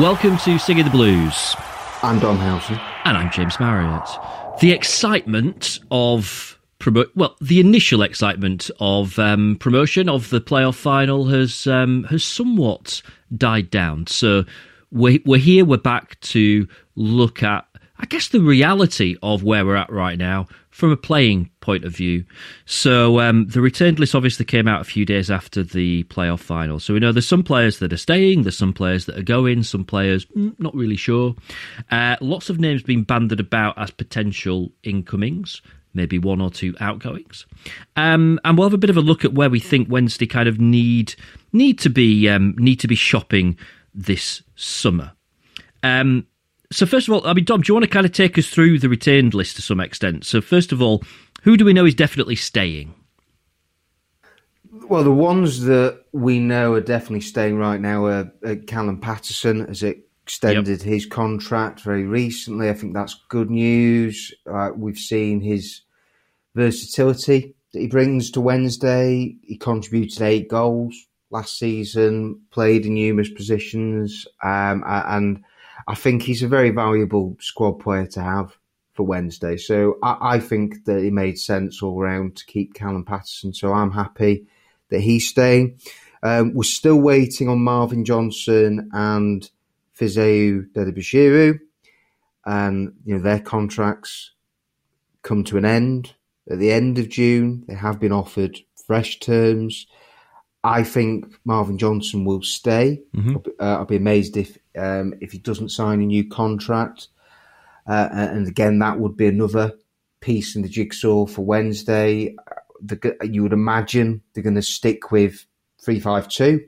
welcome to Singing the Blues. I'm Dom Howson. And I'm James Marriott. The excitement of promo- well, the initial excitement of um, promotion of the playoff final has um, has somewhat died down. So we're, we're here, we're back to look at, I guess, the reality of where we're at right now from a playing point of view. So um, the returned list obviously came out a few days after the playoff final. So we know there's some players that are staying, there's some players that are going, some players mm, not really sure. Uh, lots of names being banded about as potential incomings. Maybe one or two outgoings, um, and we'll have a bit of a look at where we think Wednesday kind of need need to be um, need to be shopping this summer. Um, so first of all, I mean, Dom, do you want to kind of take us through the retained list to some extent? So first of all, who do we know is definitely staying? Well, the ones that we know are definitely staying right now are, are Callum Paterson, as it extended yep. his contract very recently. I think that's good news. Uh, we've seen his versatility that he brings to Wednesday. He contributed eight goals last season, played in numerous positions, um, and I think he's a very valuable squad player to have for Wednesday. So I, I think that it made sense all round to keep Callum Paterson. So I'm happy that he's staying. Um, we're still waiting on Marvin Johnson and Fisayo Dele-Bashiru. And, you know, their contracts come to an end at the end of June. They have been offered fresh terms. I think Marvin Johnson will stay. Mm-hmm. I'll, be, uh, I'll, be, amazed if um, if he doesn't sign a new contract. Uh, and again, that would be another piece in the jigsaw for Wednesday. The, you would imagine they're going to stick with three five two.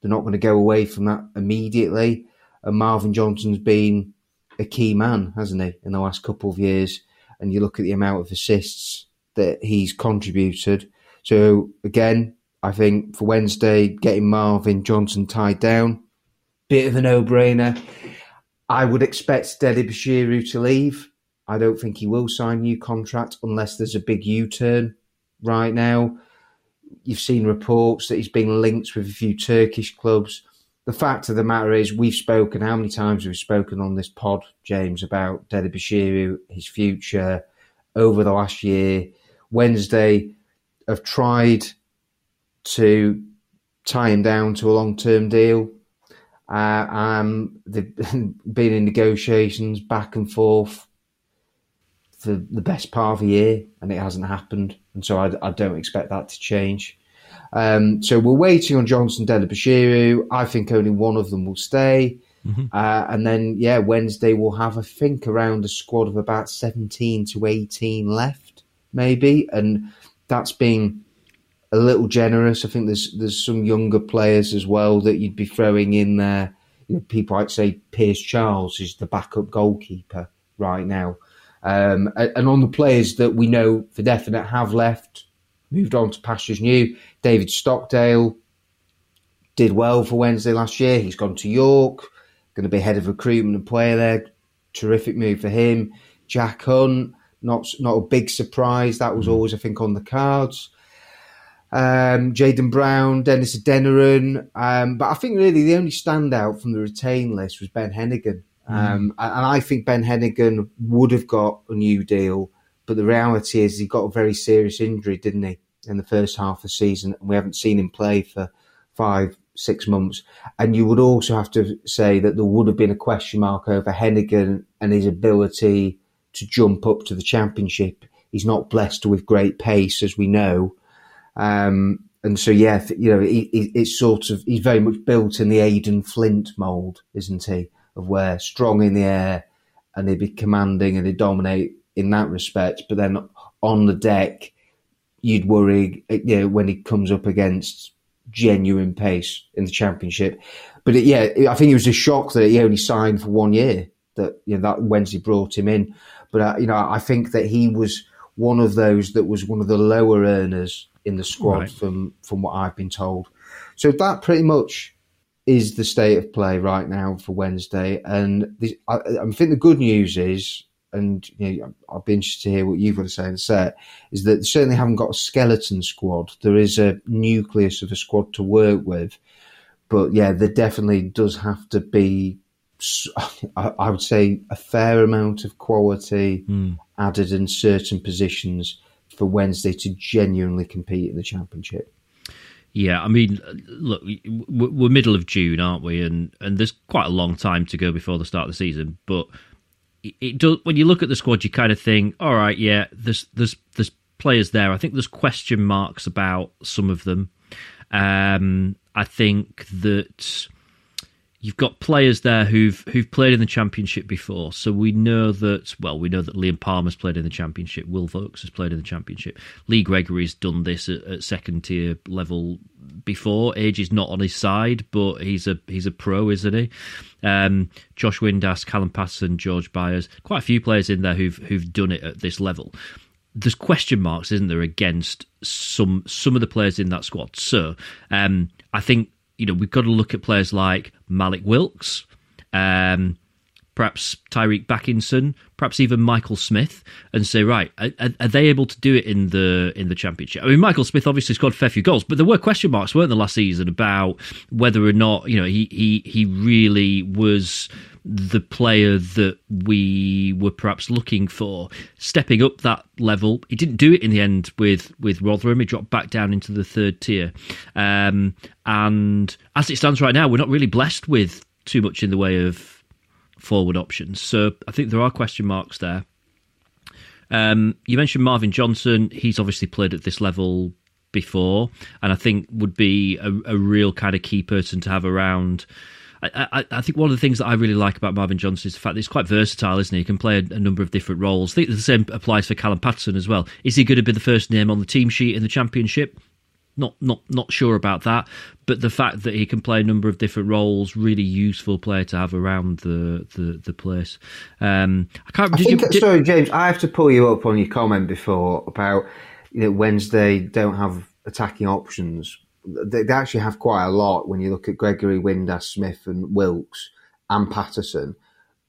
They're not going to go away from that immediately. And Marvin Johnson's been a key man, hasn't he, in the last couple of years? And you look at the amount of assists that he's contributed. So again, I think for Wednesday, getting Marvin Johnson tied down, bit of a no-brainer. I would expect Dele-Bashiru to leave. I don't think he will sign a new contract unless there's a big U-turn right now. You've seen reports that he's been linked with a few Turkish clubs. The fact of the matter is, we've spoken, how many times have we've spoken on this pod, James, about Dele-Bashiru, his future over the last year. Wednesday have tried to tie him down to a long term deal. Uh, um, they've been in negotiations back and forth for the best part of a year, and it hasn't happened. And so I, I don't expect that to change. Um, so we're waiting on Johnson Dele-Bashiru. I think only one of them will stay. Mm-hmm. Uh, and then, yeah, Wednesday we'll have, I think, around a squad of about 17 to 18 left, maybe. And that's been a little generous. I think there's there's some younger players as well that you'd be throwing in there. You know, people like say Pierce Charles is the backup goalkeeper right now. Um, and on the players that we know for definite have left, moved on to pastures new. David Stockdale did well for Wednesday last year. He's gone to York, going to be head of recruitment and player there. Terrific move for him. Jack Hunt, not not a big surprise. That was mm. always, I think, on the cards um, Jaden Brown, Dennis Adeniran. Um, but I think really the only standout from the retain list was Ben Heneghan. Mm. Um, and I think Ben Heneghan would have got a new deal, but the reality is he got a very serious injury, didn't he, in the first half of the season? And we haven't seen him play for five, six months. And you would also have to say that there would have been a question mark over Hennigan and his ability to jump up to the championship. He's not blessed with great pace, as we know. Um, and so, yeah, you know, he, he, it's sort of, he's very much built in the Aden Flint mould, isn't he? Of where strong in the air and he'd be commanding and he'd dominate in that respect. But then on the deck, you'd worry, you know, when he comes up against genuine pace in the championship. But it, yeah, I think it was a shock that he only signed for one year. That you know that Wednesday brought him in, but uh, you know I think that he was one of those that was one of the lower earners in the squad right. from from what I've been told. So that pretty much is the state of play right now for Wednesday. And this, I, I, think the good news is, and you know, I'll be interested to hear what you've got to say in the set, is that they certainly haven't got a skeleton squad. There is a nucleus of a squad to work with. But yeah, there definitely does have to be I would say a fair amount of quality mm. Added in certain positions for Wednesday to genuinely compete in the championship. Yeah, I mean, look, we're middle of June, aren't we? And and there's quite a long time to go before the start of the season. But it does when you look at the squad, you kind of think, all right, yeah, there's there's there's players there. I think there's question marks about some of them. Um, I think that you've got players there who've who've played in the championship before, so we know that. Well, we know that Liam Palmer's played in the championship. Will Vaulks has played in the championship. Lee Gregory's done this at, at second tier level before. Age is not on his side, but he's a he's a pro, isn't he? Um, Josh Windass, Callum Paterson, George Byers, quite a few players in there who've who've done it at this level. There's question marks, isn't there, against some some of the players in that squad. So um, I think you know, we've got to look at players like Malik Wilks, um, perhaps Tyreeq Bakinson, perhaps even Michael Smith, and say, right, are, are, they able to do it in the in the championship? I mean, Michael Smith obviously scored a fair few goals, but there were question marks, weren't there, last season about whether or not you know he he he really was the player that we were perhaps looking for, stepping up that level. He didn't do it in the end with with Rotherham. He dropped back down into the third tier, um, and as it stands right now, we're not really blessed with too much in the way of forward options. So I think there are question marks there. Um, you mentioned Marvin Johnson. He's obviously played at this level before, and I think would be a, a real kind of key person to have around I, I, I, think one of the things that I really like about Marvin Johnson is the fact that he's quite versatile, isn't he? He can play a, a, number of different roles. I think the same applies for Callum Paterson as well. Is he going to be the first name on the team sheet in the championship? Not, not, not sure about that. But the fact that he can play a number of different roles, really useful player to have around the the, the place. Um, I can't. I think, you, did, sorry, James. I have to pull you up on your comment before about you know Wednesday don't have attacking options they, they actually have quite a lot when you look at Gregory, Windass, Smith, and Wilks and Paterson.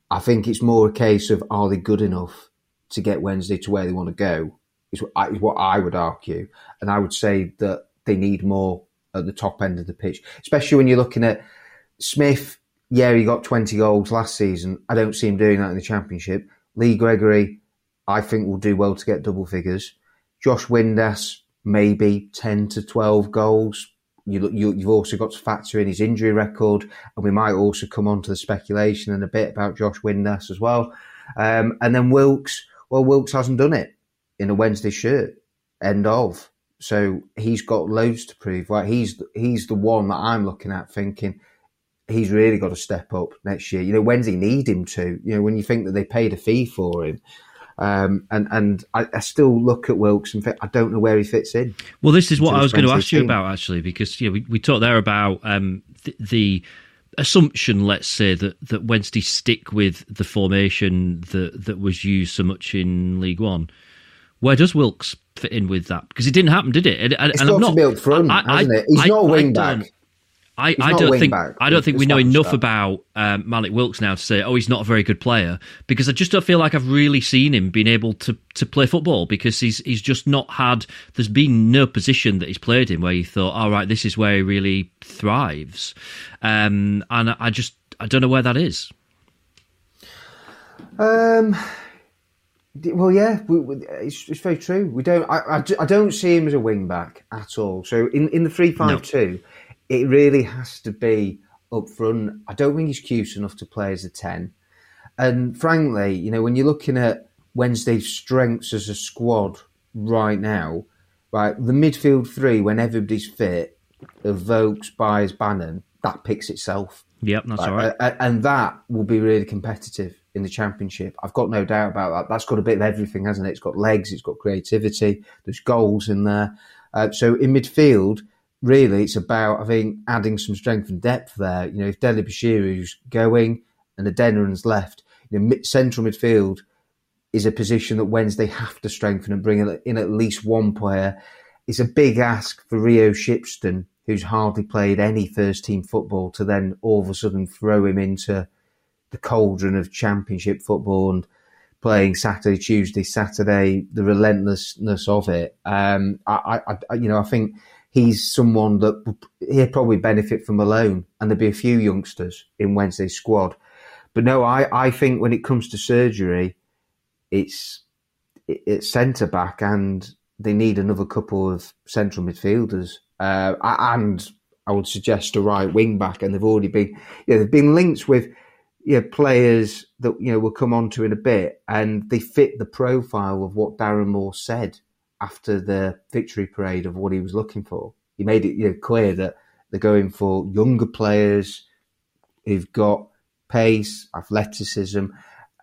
I think it's more a case of are they good enough to get Wednesday to where they want to go, is what I would argue. And I would say that they need more at the top end of the pitch, especially when you're looking at Smith. Yeah, he got 20 goals last season. I don't see him doing that in the Championship. Lee Gregory, I think, will do well to get double figures. Josh Windass, maybe 10 to 12 goals. You, you, you've also got to factor in his injury record, and we might also come on to the speculation and a bit about Josh Windass as well. Um, and then Wilks, well, Wilks hasn't done it in a Wednesday shirt. End of. So he's got loads to prove. Right, he's he's the one that I'm looking at, thinking he's really got to step up next year. You know, Wednesday need him to. You know, when you think that they paid a fee for him, um, and and I, I, still look at Wilks and think, I don't know where he fits in. Well, this is what I was going to ask you about actually, because yeah, we, we talked there about um, the, the assumption, let's say, that, that Wednesday stick with the formation that, that was used so much in League One. Where does Wilks fit in with that? Because it didn't happen, did it? And, it's and got I'm not, to be up front, I, hasn't it? He's I, not a wing back. I, I don't think back. I don't think we know enough about um, Malik Wilks now to say, oh, he's not a very good player because I just don't feel like I've really seen him being able to, to play football because he's he's just not had. There's been no position that he's played in where you thought, all right, this is where he really thrives, um, and I just I don't know where that is. Um. Well, yeah, we, we, it's, it's, very true. We don't. I, I, I, don't see him as a wing back at all. So in, in the three five two, it really has to be up front. I don't think he's cute enough to play as a 10. And frankly, you know, when you're looking at Wednesday's strengths as a squad right now, right, the midfield three, when everybody's fit, evokes Byers, Bannon, that picks itself. Yep, that's right, all right. And that will be really competitive in the championship. I've got no doubt about that. That's got a bit of everything, hasn't it? It's got legs, it's got creativity, there's goals in there. Uh, so in midfield, really it's about, I think, adding some strength and depth there. You know, if Dele-Bashiru's going and Adeniran's left, you know, central midfield is a position that Wednesday have to strengthen and bring in at least one player. It's a big ask for Rio Shipston, who's hardly played any first team football, to then all of a sudden throw him into the cauldron of championship football and playing Saturday, Tuesday, Saturday, the relentlessness of it. Um, I, I, you know, I think he's someone that he'd probably benefit from alone, and there'd be a few youngsters in Wednesday's squad. but no, I, I think when it comes to surgery, it's it's centre back, and they need another couple of central midfielders, uh, and I would suggest a right wing back, and they've already been, you know, they've been linked with, know, players that you know we'll come on to in a bit, and they fit the profile of what Darren Moore said after the victory parade of what he was looking for. He made it you know, clear that they're going for younger players who've got pace, athleticism,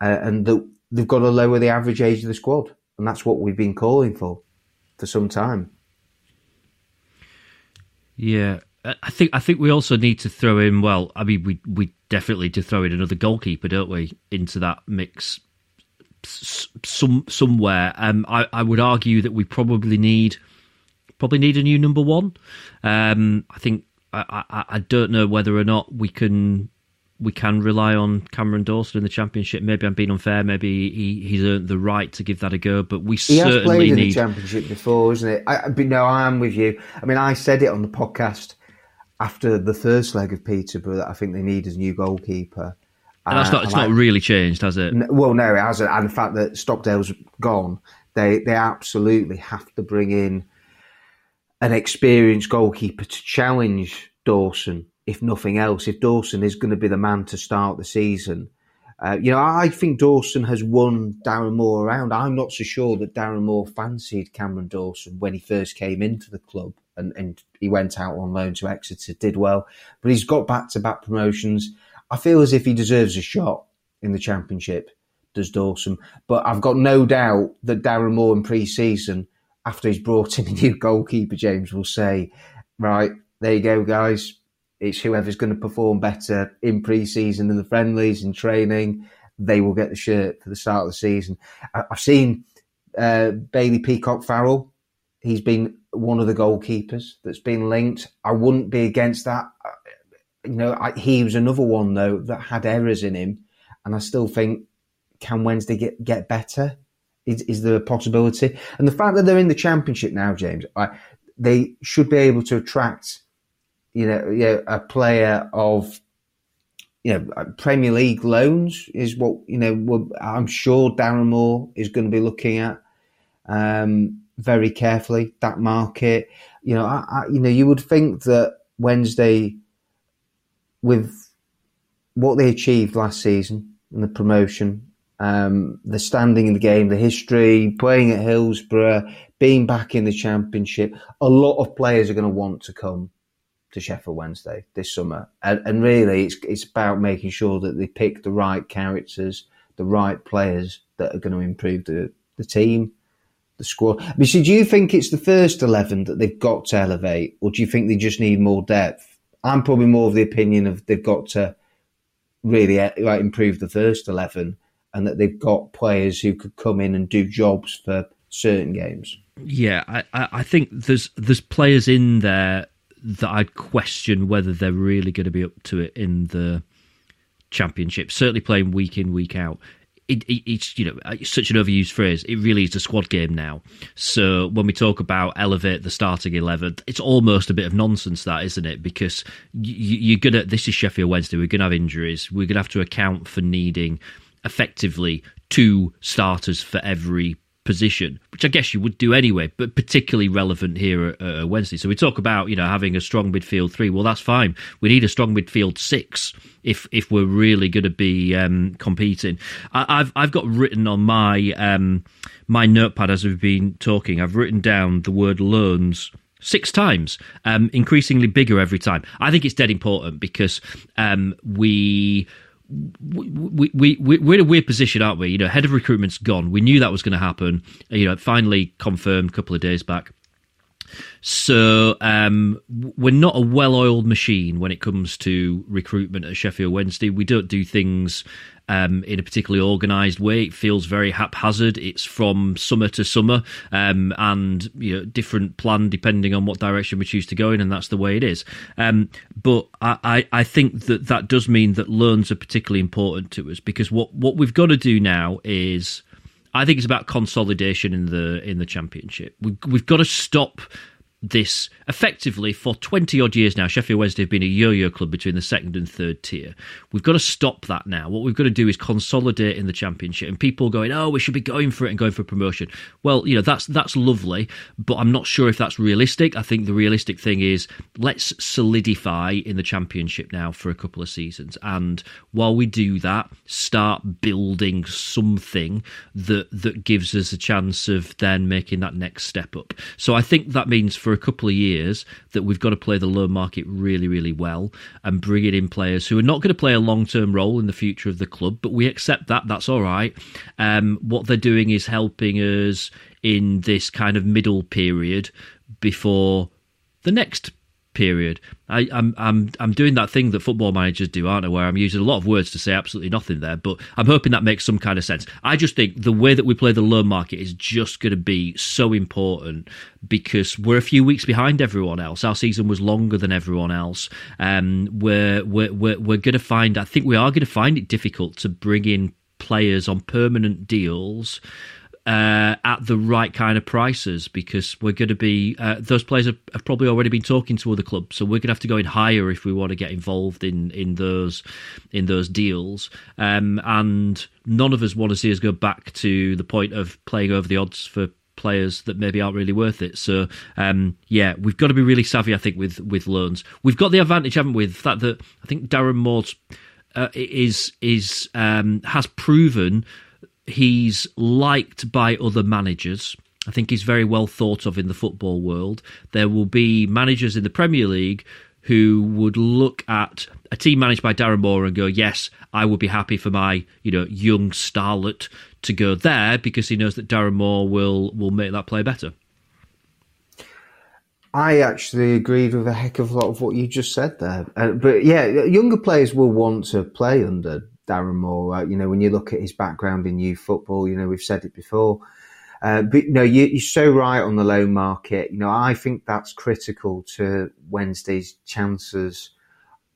uh, and that they've got to lower the average age of the squad, and that's what we've been calling for for some time. Yeah, I think I think we also need to throw in. Well, I mean, we we definitely to throw in another goalkeeper, don't we, into that mix? Some somewhere. Um, I I would argue that we probably need probably need a new number one. Um, I think I, I I don't know whether or not we can we can rely on Cameron Dawson in the championship. Maybe I'm being unfair. Maybe he, he's earned the right to give that a go. But we he certainly has played in need... the championship before, isn't it? I, but no, I am with you. I mean, I said it on the podcast after the first leg of Peterborough that I think they need a new goalkeeper. And that's not. Uh, it's not really changed, has it? Well, no, it hasn't. And the fact that Stockdale's gone, they they absolutely have to bring in an experienced goalkeeper to challenge Dawson if nothing else, if Dawson is going to be the man to start the season. Uh, you know, I think Dawson has won Darren Moore around. I'm not so sure that Darren Moore fancied Cameron Dawson when he first came into the club and, and he went out on loan to Exeter, did well, but he's got back to back promotions. I feel as if he deserves a shot in the championship, does Dawson. But I've got no doubt that Darren Moore in pre season, after he's brought in a new goalkeeper, James will say, right, there you go, guys it's whoever's going to perform better in pre-season and the friendlies and training. They will get the shirt for the start of the season. I've seen uh, Bailey Peacock Farrell. He's been one of the goalkeepers that's been linked. I wouldn't be against that. Uh, you know, I, he was another one though that had errors in him, and I still think can Wednesday get get better? Is, is there a possibility? And the fact that they're in the championship now, James, I, they should be able to attract you know, you know, a player of you know Premier League loans is what you know. I'm sure Darren Moore is going to be looking at um, very carefully that market. You know, I, I, you know, you would think that Wednesday, with what they achieved last season and the promotion, um, the standing in the game, the history, playing at Hillsborough, being back in the Championship, a lot of players are going to want to come to Sheffield Wednesday this summer. And, and really, it's, it's about making sure that they pick the right characters, the right players that are going to improve the, the team, the squad. I mean, so do you think it's the first 11 that they've got to elevate, or do you think they just need more depth? I'm probably more of the opinion of they've got to really uh, like, improve the first 11 and that they've got players who could come in and do jobs for certain games. Yeah, I, I think there's there's players in there that I'd question whether they're really going to be up to it in the championship. Certainly playing week in week out. It, it, it's you know it's such an overused phrase. It really is a squad game now. So when we talk about elevate the starting eleven, it's almost a bit of nonsense, that isn't it? Because you, you're gonna. This is Sheffield Wednesday. We're gonna have injuries. We're gonna have to account for needing effectively two starters for every position, which I guess you would do anyway, but particularly relevant here at Wednesday. So we talk about you know having a strong midfield three. Well, that's fine. We need a strong midfield six if if we're really going to be um, competing. I, have I've got written on my um, my notepad as we've been talking. I've written down the word loans six times, um, increasingly bigger every time. I think it's dead important because um, we we, we, we, we're in a weird position, aren't we? You know, head of recruitment's gone. We knew that was going to happen. You know, finally confirmed a couple of days back. So um, we're not a well-oiled machine when it comes to recruitment at Sheffield Wednesday. We don't do things um, in a particularly organised way. It feels very haphazard. It's from summer to summer, um, and you know, different plan depending on what direction we choose to go in, and that's the way it is. Um, but I, I think that that does mean that loans are particularly important to us because what what we've got to do now is. I think it's about consolidation in the in the championship. We've, we've got to stop this effectively for 20 odd years now. Sheffield Wednesday have been a yo yo club between the second and third tier. We've got to stop that now. What we've got to do is consolidate in the championship. And people going, oh, we should be going for it and going for promotion. Well, you know, that's that's lovely, but I'm not sure if that's realistic. I think the realistic thing is let's solidify in the championship now for a couple of seasons. And while we do that, start building something that that gives us a chance of then making that next step up. So I think that means for a couple of years that we've got to play the loan market really, really well and bring in players who are not going to play a long term role in the future of the club, but we accept that. That's all right. Um, what they're doing is helping us in this kind of middle period before the next period. I, am I'm, I'm I'm doing that thing that football managers do, aren't I? Where I'm using a lot of words to say absolutely nothing there, but I'm hoping that makes some kind of sense. I just think the way that we play the loan market is just going to be so important because we're a few weeks behind everyone else. Our season was longer than everyone else. Um, we're we're we're, we're going to find. I think we are going to find it difficult to bring in players on permanent deals uh, at the right kind of prices because we're going to be uh, those players have, have, probably already been talking to other clubs, so we're going to have to go in higher if we want to get involved in in those in those deals. Um, and none of us want to see us go back to the point of playing over the odds for players that maybe aren't really worth it. So um, yeah, we've got to be really savvy, I think, with with loans. We've got the advantage, haven't we? The fact that I think Darren Moore's uh, is is um, has proven He's liked by other managers. I think he's very well thought of in the football world. There will be managers in the Premier League who would look at a team managed by Darren Moore and go, "Yes, I would be happy for my you know young starlet to go there because he knows that Darren Moore will will make that play better." I actually agreed with a heck of a lot of what you just said there. Uh, but yeah, younger players will want to play under Darren Moore. Uh, you know, when you look at his background in youth football, you know, we've said it before. Uh, but you know, you, are so right on the loan market. You know, I think that's critical to Wednesday's chances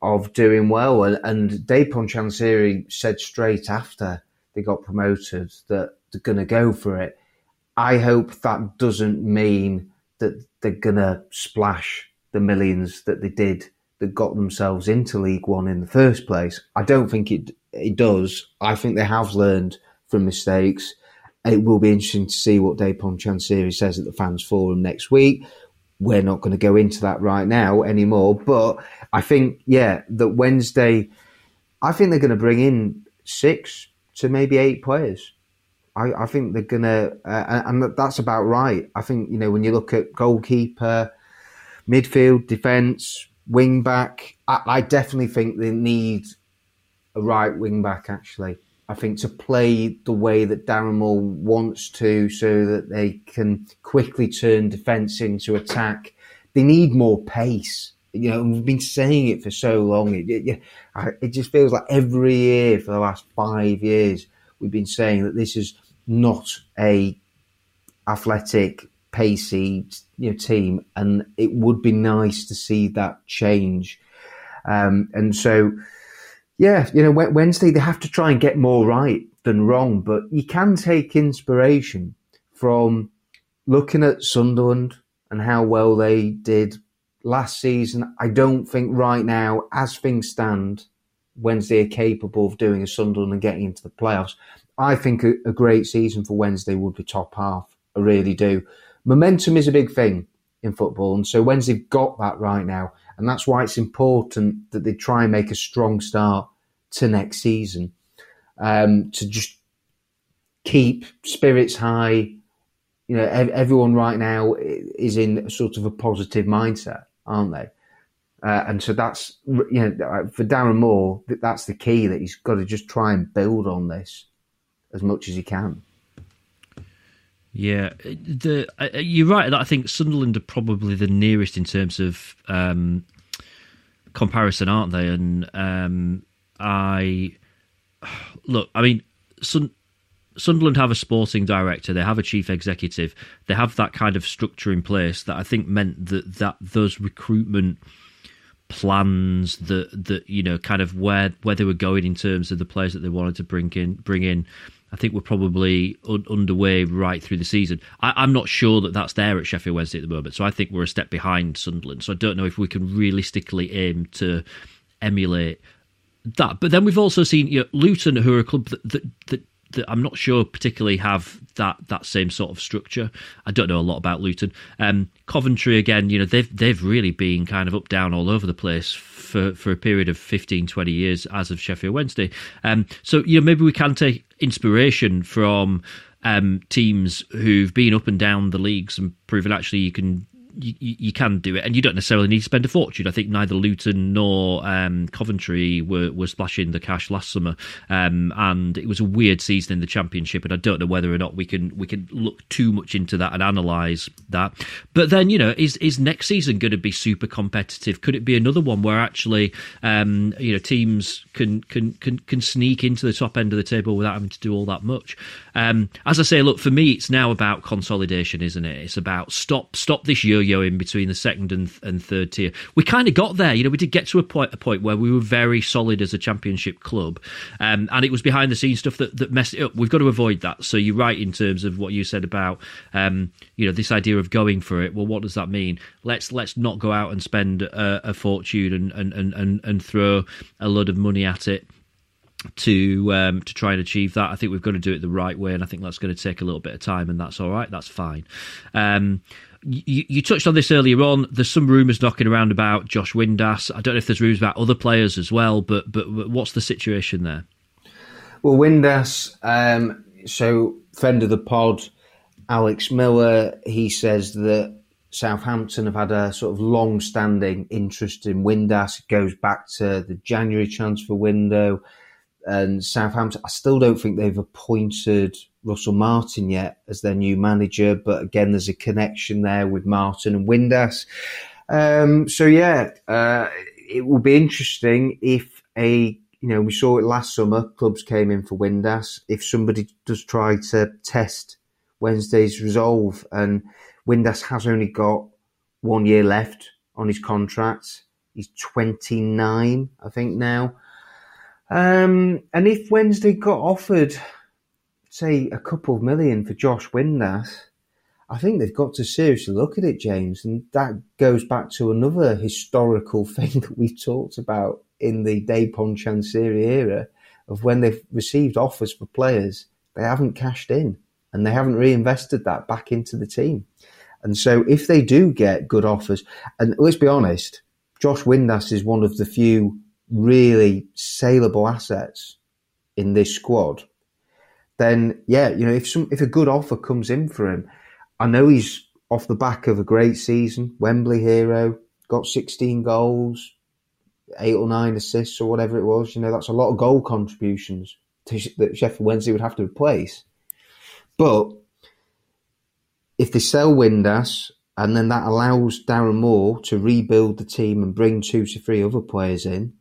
of doing well. And, and Dejphon Chansiri said straight after they got promoted that they're going to go for it. I hope that doesn't mean that they're going to splash the millions that they did that got themselves into League One in the first place. I don't think it it does. I think they have learned from mistakes. It will be interesting to see what Dejphon Chansiri says at the fans forum next week. We're not going to go into that right now anymore, but I think yeah that Wednesday, I think they're going to bring in six to maybe eight players. I, I think they're going to, uh, and that's about right. I think you know when you look at goalkeeper, midfield, defence, wing back, I, I definitely think they need a right wing back actually. I think to play the way that Darren Moore wants to, so that they can quickly turn defence into attack. They need more pace. You know, we've been saying it for so long. It, it, it just feels like every year for the last five years we've been saying that this is not a athletic, pacey you know, team, and it would be nice to see that change. Um, and so yeah, you know, Wednesday they have to try and get more right than wrong, but you can take inspiration from looking at Sunderland and how well they did last season. I don't think right now, as things stand, Wednesday are capable of doing a Sunderland and getting into the playoffs. I think a, a great season for Wednesday would be top half. I really do. Momentum is a big thing in football, and so Wednesday got that right now. And that's why it's important that they try and make a strong start to next season um, to just keep spirits high. You know, everyone right now is in sort of a positive mindset, aren't they? Uh, and so that's you know for Darren Moore, that's the key that he's got to just try and build on this as much as he can. Yeah, the uh, you're right. I think Sunderland are probably the nearest in terms of um, comparison, aren't they? And um, I look. I mean, Sun, Sunderland have a sporting director. They have a chief executive. They have that kind of structure in place that I think meant that that those recruitment plans that that you know kind of where where they were going in terms of the players that they wanted to bring in bring in I think we're probably un- underway right through the season. I- am not sure that that's there at Sheffield Wednesday at the moment, so I think we're a step behind Sunderland. So I don't know if we can realistically aim to emulate that. But then we've also seen you know, Luton, who are a club that, that, that that I'm not sure particularly have that that same sort of structure. I don't know a lot about Luton. Um, Coventry again, you know, they've they've really been kind of up down all over the place for, for a period of 15, 20 years as of Sheffield Wednesday. Um, so you know, maybe we can take inspiration from um, teams who've been up and down the leagues and proven actually you can you, you can do it, and you don't necessarily need to spend a fortune. I think neither Luton nor um, Coventry were, were splashing the cash last summer, um, and it was a weird season in the Championship. And I don't know whether or not we can we can look too much into that and analyse that. But then you know, is is next season going to be super competitive? Could it be another one where actually um, you know teams can can can can sneak into the top end of the table without having to do all that much? Um, as I say, look for me, it's now about consolidation, isn't it? It's about stop stop this yo yo-yoing between the second and, and third tier. We kind of got there. You know, we did get to a point a point where we were very solid as a championship club, um, and it was behind the scenes stuff that, that messed it up. We've got to avoid that. So you're right in terms of what you said about um, you know this idea of going for it. Well, what does that mean? Let's let's not go out and spend a, a fortune and, and, and, and, and throw a lot of money at it to um, to try and achieve that. I think we've got to do it the right way, and I think that's going to take a little bit of time, and that's all right. That's fine. Um, you, you, touched on this earlier on. There's some rumours knocking around about Josh Windass. I don't know if there's rumours about other players as well, but but, what's the situation there? Well, Windass. Um, so friend of the pod, Alex Miller. He says that Southampton have had a sort of long-standing interest in Windass. It goes back to the January transfer window and Southampton. I still don't think they've appointed Russell Martin yet as their new manager, but again, there's a connection there with Martin and Windass. Um, so yeah, uh, it will be interesting if a you know we saw it last summer. Clubs came in for Windass. If somebody does try to test Wednesday's resolve, and Windass has only got one year left on his contract. He's 29, I think now. Um, and if Wednesday got offered, say, a couple of million for Josh Windass, I think they've got to seriously look at it, James. And that goes back to another historical thing that we've talked about in the Dejphon Chansiri era of when they've received offers for players, they haven't cashed in and they haven't reinvested that back into the team. And so if they do get good offers, and let's be honest, Josh Windass is one of the few really saleable assets in this squad, then yeah, you know, if some if a good offer comes in for him, I know he's off the back of a great season, Wembley hero, got 16 goals, eight or nine assists or whatever it was. You know, that's a lot of goal contributions to, that Sheffield Wednesday would have to replace. But if they sell Windass and then that allows Darren Moore to rebuild the team and bring two to three other players in,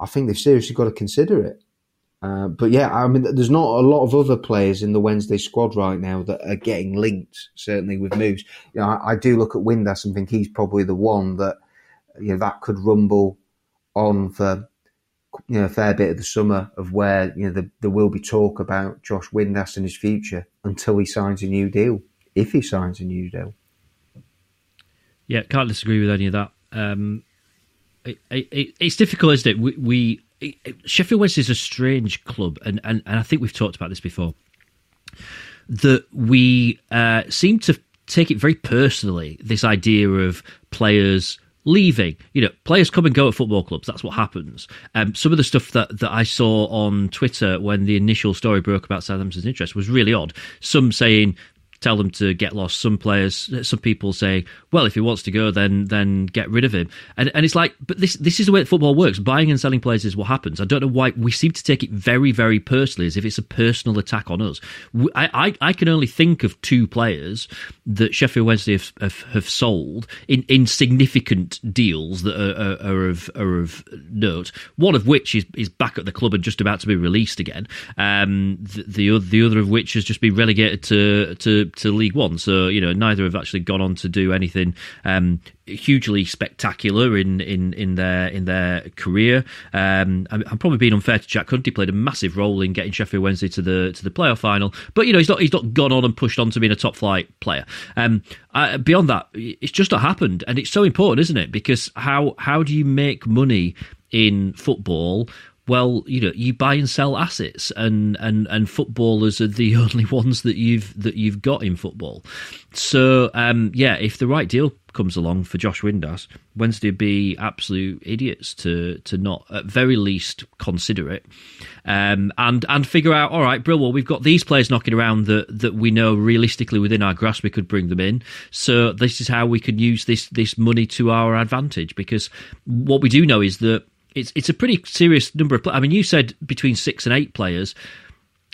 I think they've seriously got to consider it. Uh, but yeah, I mean, there's not a lot of other players in the Wednesday squad right now that are getting linked, certainly with moves. You know, I, I do look at Windass and think he's probably the one that, you know, that could rumble on for, you know, a fair bit of the summer of where, you know, the, there will be talk about Josh Windass and his future until he signs a new deal, if he signs a new deal. Yeah, can't disagree with any of that. Um, it, it, it's difficult, isn't it? We, we Sheffield Wednesday is a strange club, and, and, and I think we've talked about this before. That we uh, seem to take it very personally. This idea of players leaving. You know, players come and go at football clubs. That's what happens. Um, some of the stuff that, that I saw on Twitter when the initial story broke about Southampton's interest was really odd. Some saying tell them to get lost. Some players, some people say, well, if he wants to go, then then get rid of him. And and it's like, but this this is the way football works. Buying and selling players is what happens. I don't know why we seem to take it very very personally, as if it's a personal attack on us. I I, I can only think of two players that Sheffield Wednesday have, have, have sold in, in significant deals that are, are, are, of are of note. One of which is is back at the club and just about to be released again. Um, the the, the other of which has just been relegated to to to League One. So you know, neither have actually gone on to do anything um, hugely spectacular in, in, in their in their career. Um, I'm, I'm, probably being unfair to Jack Hunt. He played a massive role in getting Sheffield Wednesday to the to the playoff final, but you know he's not he's not gone on and pushed on to being a top flight player. Um, beyond that, it's just not happened, and it's so important, isn't it? Because how how do you make money in football well, you know, you buy and sell assets, and and and footballers are the only ones that you've that you've got in football. So, um, yeah, if the right deal comes along for Josh Windass, Wednesday would be absolute idiots to to not at very least consider it, um, and and figure out. All right, Brill, well, we've got these players knocking around that that we know realistically within our grasp we could bring them in. So this is how we can use this this money to our advantage because what we do know is that it's it's a pretty serious number of. Players. I mean, you said between six and eight players.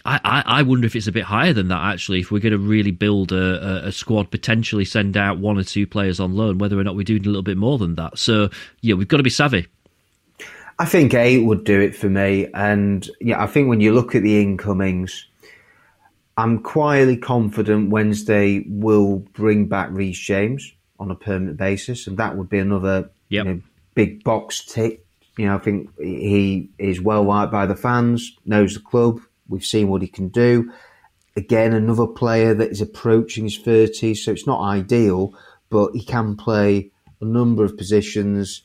I, I, I wonder if it's a bit higher than that actually. If we're going to really build a, a, a, squad, potentially send out one or two players on loan, whether or not we're doing a little bit more than that. So yeah, we've got to be savvy. I think eight would do it for me, and yeah, I think when you look at the incomings, I'm quietly confident Wednesday will bring back Reece James on a permanent basis, and that would be another yep. you know, big box tick you know, I think he is well liked by the fans, knows the club. We've seen what he can do. Again, another player that is approaching his 30s, so it's not ideal, but he can play a number of positions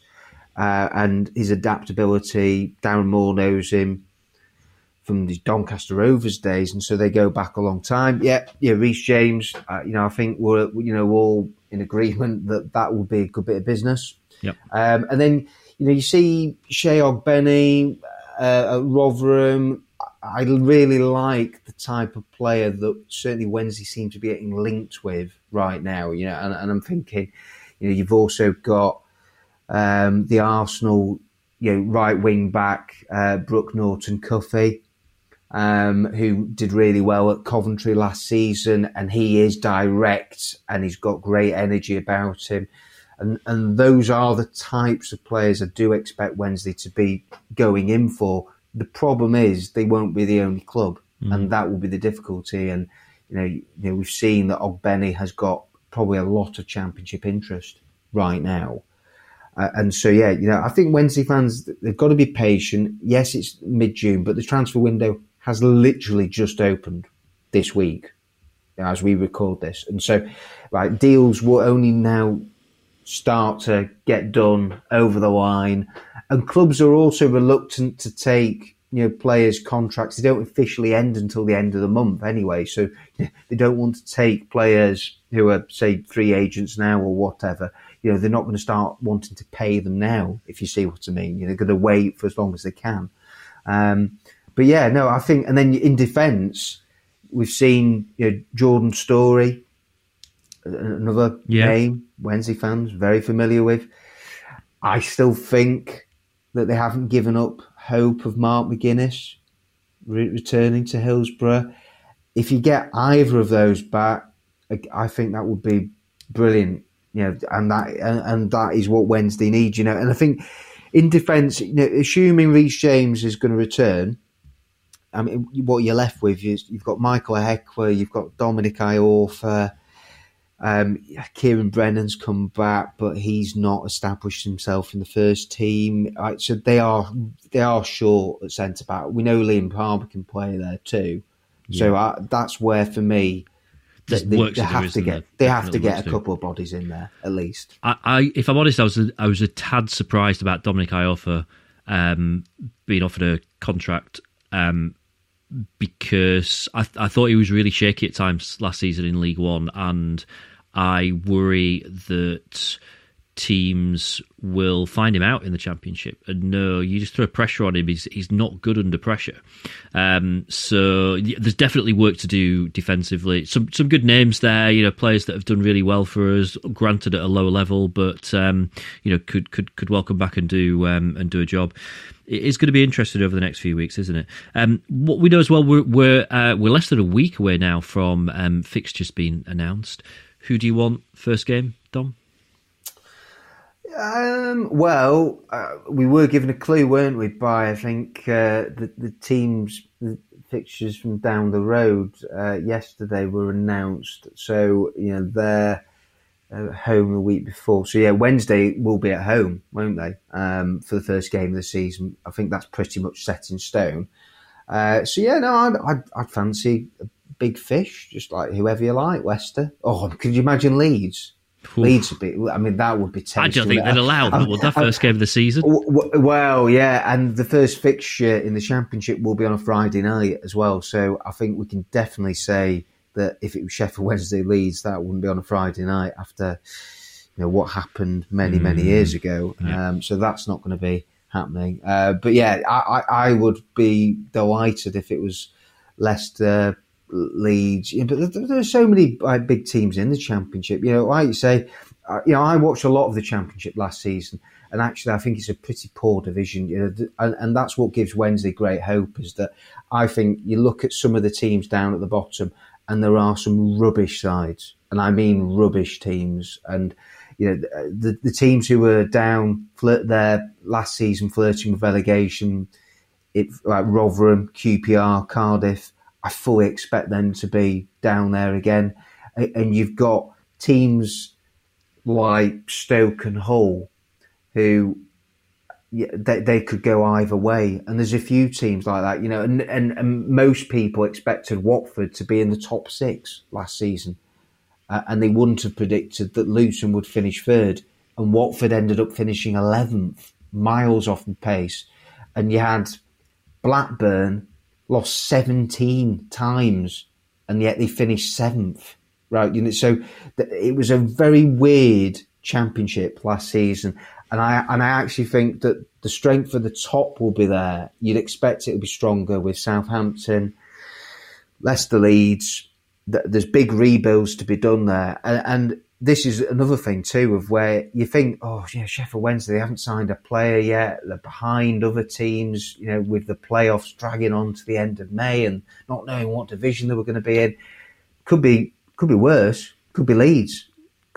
uh, and his adaptability. Darren Moore knows him from the Doncaster Rovers days, and so they go back a long time. Yeah, yeah, Reece James. Uh, you know, I think we're you know all in agreement that that will be a good bit of business. Yep. Um, and then you know, you see Sheyi Benny uh, at Rotherham. I really like the type of player that certainly Wednesday seems to be getting linked with right now. You know, and, and I'm thinking, you know, you've also got um, the Arsenal, you know, right wing back uh, Brooke Norton Cuffy. Um, who did really well at Coventry last season, and he is direct and he's got great energy about him. And, and those are the types of players I do expect Wednesday to be going in for. The problem is they won't be the only club, mm. and that will be the difficulty. And you know, you know, we've seen that Ogbene has got probably a lot of championship interest right now. Uh, and so, yeah, you know, I think Wednesday fans they've got to be patient. Yes, it's mid June, but the transfer window has literally just opened this week as we record this, and so right deals will only now start to get done over the line. And clubs are also reluctant to take you know players' contracts. They don't officially end until the end of the month anyway, so they don't want to take players who are say free agents now or whatever. You know they're not going to start wanting to pay them now. If you see what I mean, you know, they're going to wait for as long as they can. Um, but yeah, no, I think, and then in defence, we've seen you know Jordan Storey another yeah. name Wednesday fans very familiar with. I still think that they haven't given up hope of Mark McGuinness re- returning to Hillsborough. If you get either of those back, I think that would be brilliant. You know, and that and, and that is what Wednesday needs. You know, and I think in defence, you know, assuming Reece James is going to return, I mean, what you're left with is you've got Michael Ihiekwe, you've got Dominic Iorfa, um, Ciaran Brennan's come back, but he's not established himself in the first team. Right, so they are they are short at centre back. We know Liam Palmer can play there too. Yeah. So uh, that's where for me. They, they, they have to get they have to get a couple of bodies in there at least. I, I if I'm honest, I was a, I was a tad surprised about Dominic Iorfa um, being offered a contract um, because I, I thought he was really shaky at times last season in League One, and I worry that teams will find him out in the championship. And no, you just throw pressure on him. He's he's not good under pressure. Um, so there's definitely work to do defensively. Some some good names there. You know, players that have done really well for us. Granted at a lower level, but um, you know could could could well come back and do um, and do a job. It's going to be interesting over the next few weeks, isn't it? Um, what we know as well, we're we're, uh, we're less than a week away now from um, fixtures being announced. Who do you want first game, Dom? Um, well, uh, we were given a clue, weren't we? By I think uh, the the teams, fixtures from down the road uh, yesterday were announced. So you know they're home the week before. So yeah, Wednesday will be at home, won't they? Um, for the first game of the season, I think that's pretty much set in stone. Uh, so yeah, no, I'd, I'd, I'd, fancy a big fish, just like whoever you like, Leicester. Oh, could you imagine Leeds? Leeds would be. I mean, that would be. Tasty, I don't think they'd allow that. Would that first game of the season? Well, yeah, and the first fixture in the championship will be on a Friday night as well. So I think we can definitely say that if it was Sheffield Wednesday Leeds, that wouldn't be on a Friday night after you know what happened many many mm, years ago. Yeah. Um, so that's not going to be happening. Uh, but yeah, I, I, would be delighted if it was Leicester. Leeds, yeah, but there, are so many uh, big teams in the championship. You know, like you say, uh, you know, I watched a lot of the championship last season, and actually, I think it's a pretty poor division. You know, and, and that's what gives Wednesday great hope is that I think you look at some of the teams down at the bottom, and there are some rubbish sides, and I mean rubbish teams. And you know, the the teams who were down flirt there last season, flirting with relegation, it like Rotherham, QPR, Cardiff. I fully expect them to be down there again. And you've got teams like Stoke and Hull who they, they could go either way. And there's a few teams like that, you know, and, and, and most people expected Watford to be in the top six last season. Uh, and they wouldn't have predicted that Luton would finish third. And Watford ended up finishing 11th, miles off the pace. And you had Blackburn lost 17 times, and yet they finished seventh, right? You know, so it was a very weird championship last season. And I and I actually think that the strength of the top will be there. You'd expect it to be stronger with Southampton, Leicester, Leeds. There's big rebuilds to be done there, and, and this is another thing too of where you think, oh, yeah, Sheffield Wednesday they haven't signed a player yet. They're behind other teams, you know, with the playoffs dragging on to the end of May and not knowing what division they were going to be in. Could be, could be worse. Could be Leeds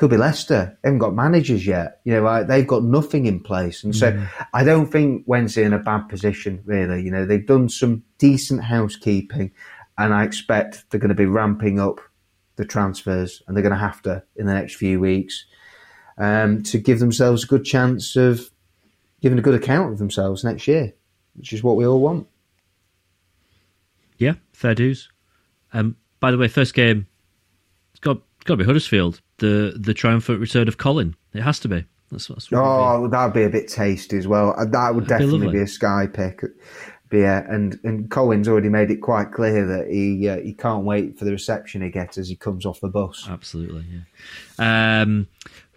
could be Leicester. They haven't got managers yet. You know, they've got nothing in place. And so mm. I don't think Wednesday in a bad position, really. You know, they've done some decent housekeeping and I expect they're going to be ramping up the transfers and they're going to have to in the next few weeks um, to give themselves a good chance of giving a good account of themselves next year, which is what we all want. Yeah, fair dues. Um, by the way, first game, it's got, it's got to be Huddersfield the the triumphant return of Colin. It has to be. That's, that's oh, that'd be a bit tasty as well. Uh, that would That'd definitely be, be, a sky pick. Yeah, and and Colin's already made it quite clear that he uh, he can't wait for the reception he gets as he comes off the bus. Absolutely, yeah. Um,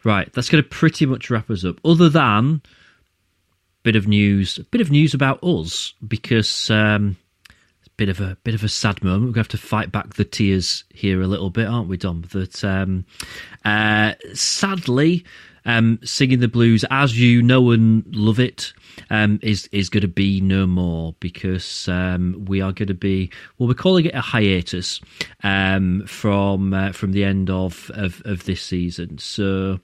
right, that's going to pretty much wrap us up. Other than a bit of news, a bit of news about us because um, bit of a bit of a sad moment. We're going to have to fight back the tears here a little bit, aren't we, Dom? That um, uh, sadly, um, singing the blues as you know and love it um, is is going to be no more because um, we are going to be well, we're calling it a hiatus um, from uh, from the end of, of of this season. So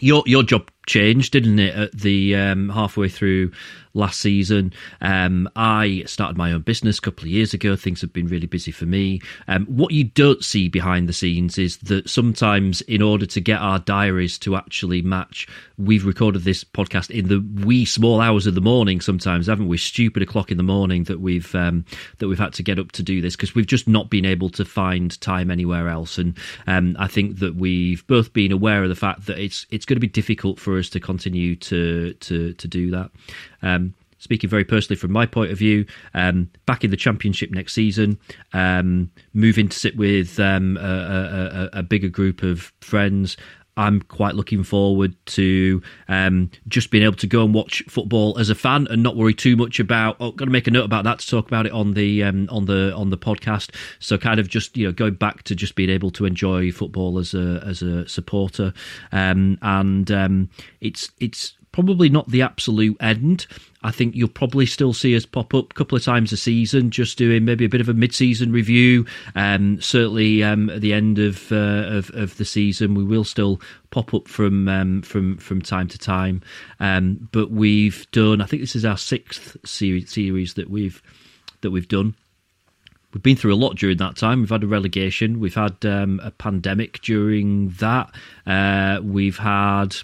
your your job changed, didn't it? At the um, halfway through last season. Um, I started my own business a couple of years ago. Things have been really busy for me. Um, what you don't see behind the scenes is that sometimes, in order to get our diaries to actually match, we've recorded this podcast in the wee small hours of the morning. Sometimes, haven't we? Stupid o'clock in the morning that we've um, that we've had to get up to do this because we've just not been able to find time anywhere else. And um, I think that we've both been aware of the fact that it's it's going to be difficult for us to continue to to to do that. Um, speaking very personally from my point of view, um, back in the championship next season, um, moving to sit with um, a, a, a, bigger group of friends. I'm quite looking forward to um, just being able to go and watch football as a fan and not worry too much about. Oh, got to make a note about that to talk about it on the um, on the on the podcast. So kind of just you know going back to just being able to enjoy football as a as a supporter, um, and it's it's probably not the absolute end. I think you'll probably still see us pop up a couple of times a season, just doing maybe a bit of a mid-season review. Um, certainly um, at the end of, uh, of, of the season, we will still pop up from um, from from time to time. Um, but we've done. I think this is our sixth series series that we've that we've done. we've been through a lot during that time. We've had a relegation, we've had um, a pandemic during that, uh, we've had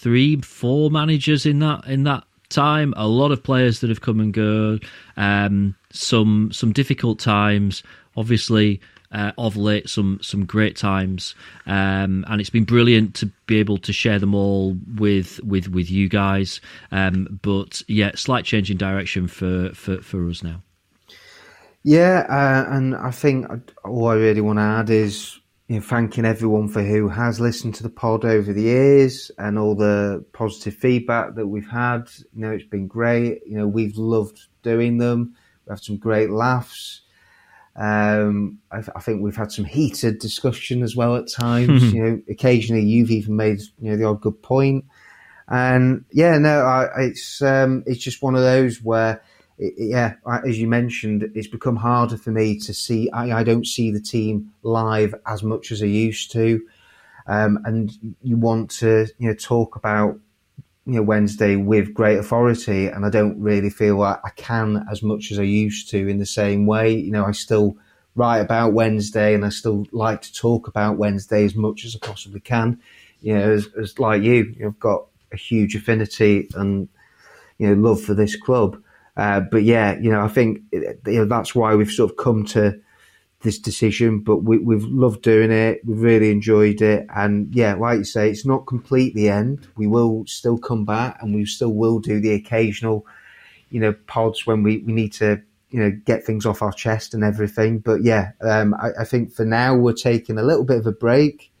three, four managers in that in that time. A lot of players that have come and go. Um, some some difficult times. Obviously, uh, of late some some great times, um, and it's been brilliant to be able to share them all with with with you guys. Um, but yeah, slight change in direction for for, for us now. Yeah, uh, and I think all I really want to add is you know, thanking everyone for who has listened to the pod over the years and all the positive feedback that we've had. You know, it's been great. You know, we've loved doing them. We've had some great laughs. Um, I, I, think we've had some heated discussion as well at times. you know, occasionally you've even made you know the odd good point. point, and yeah, no, I, it's um, it's just one of those where. It, yeah, as you mentioned, it's become harder for me to see. I, I don't see the team live as much as I used to, um, and you want to, you know, talk about you know Wednesday with great authority, and I don't really feel like I can as much as I used to in the same way. You know, I still write about Wednesday, and I still like to talk about Wednesday as much as I possibly can. You know, as, as like you, you've got a huge affinity and you know love for this club. Uh, but yeah, you know, I think you know, that's why we've sort of come to this decision, but we, have loved doing it. We've really enjoyed it. And yeah, like you say, it's not complete the end. We will still come back and we still will do the occasional, you know, pods when we, we need to, you know, get things off our chest and everything. But yeah, um, I, I, think for now we're taking a little bit of a break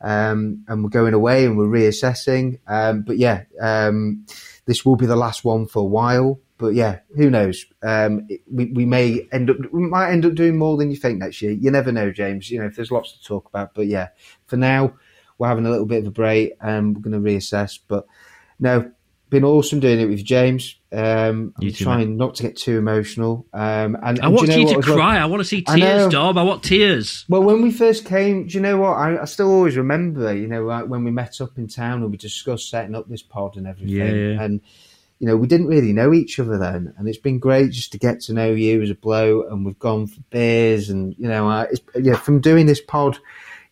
um, and we're going away and we're reassessing. Um, but yeah, um, this will be the last one for a while but yeah, who knows? Um, we we may end up we might end up doing more than you think next year. You never know, James. You know, if there's lots to talk about. But yeah, for now, we're having a little bit of a break and we're going to reassess. But no, been awesome doing it with James. Um, I'm too, trying man. not to get too emotional. Um, and, I want you, know you to cry. Well? I want to see tears, I Dom. I want tears. Well, when we first came, do you know what? I, I, still always remember, you know, when we met up in town and we discussed setting up this pod and everything. Yeah. And you know, we didn't really know each other then, and it's been great just to get to know you as a bloke. And we've gone for beers, and you know, yeah, from doing this pod,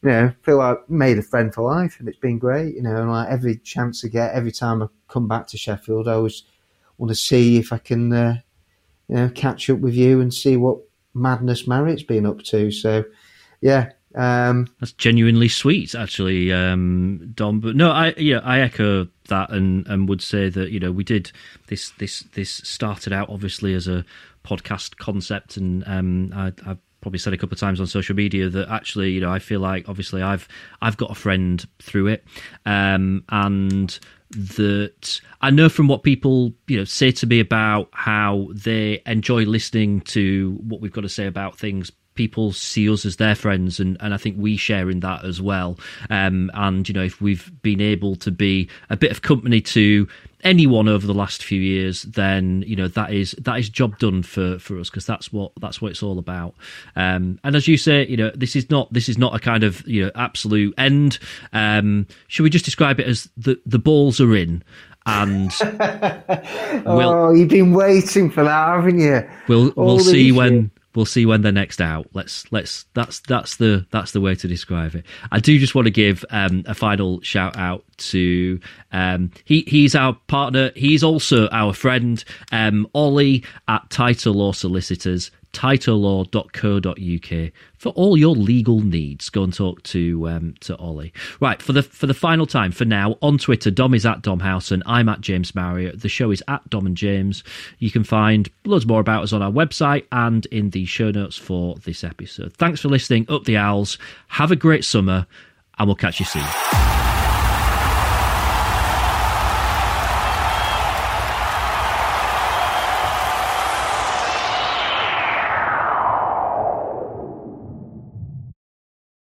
you know, feel like I made a friend for life, and it's been great. You know, and like every chance I get, every time I come back to Sheffield, I always want to see if I can, uh, you know, catch up with you and see what madness Marriott's been up to. So, yeah, um, That's genuinely sweet, actually, um, Dom. But no, I yeah, I echo that and and would say that you know we did this this this started out obviously as a podcast concept, and um, I, I probably said a couple of times on social media that actually you know I feel like obviously I've I've got a friend through it, um, and that I know from what people you know say to me about how they enjoy listening to what we've got to say about things people see us as their friends, and, and I think we share in that as well. Um, and you know, if we've been able to be a bit of company to anyone over the last few years, then you know that is that is job done for for us because that's what that's what it's all about. Um, and as you say, you know, this is not this is not a kind of you know absolute end. Um, should we just describe it as the the balls are in? and we'll, oh, you've been waiting for that, haven't you? We'll we'll see when we'll see when they're next out. Let's let's that's that's the that's the way to describe it. I do just want to give um, a final shout out to um, he he's our partner. He's also our friend um, Ollie at Tyto Law Solicitors tytolaw.co.uk for all your legal needs. Go and talk to um, to Ollie. Right for the for the final time for now on Twitter. Dom is at Dom and I'm at James Marriott. The show is at Dom and James. You can find loads more about us on our website and in the show notes for this episode. Thanks for listening. Up the owls. Have a great summer, and we'll catch you soon.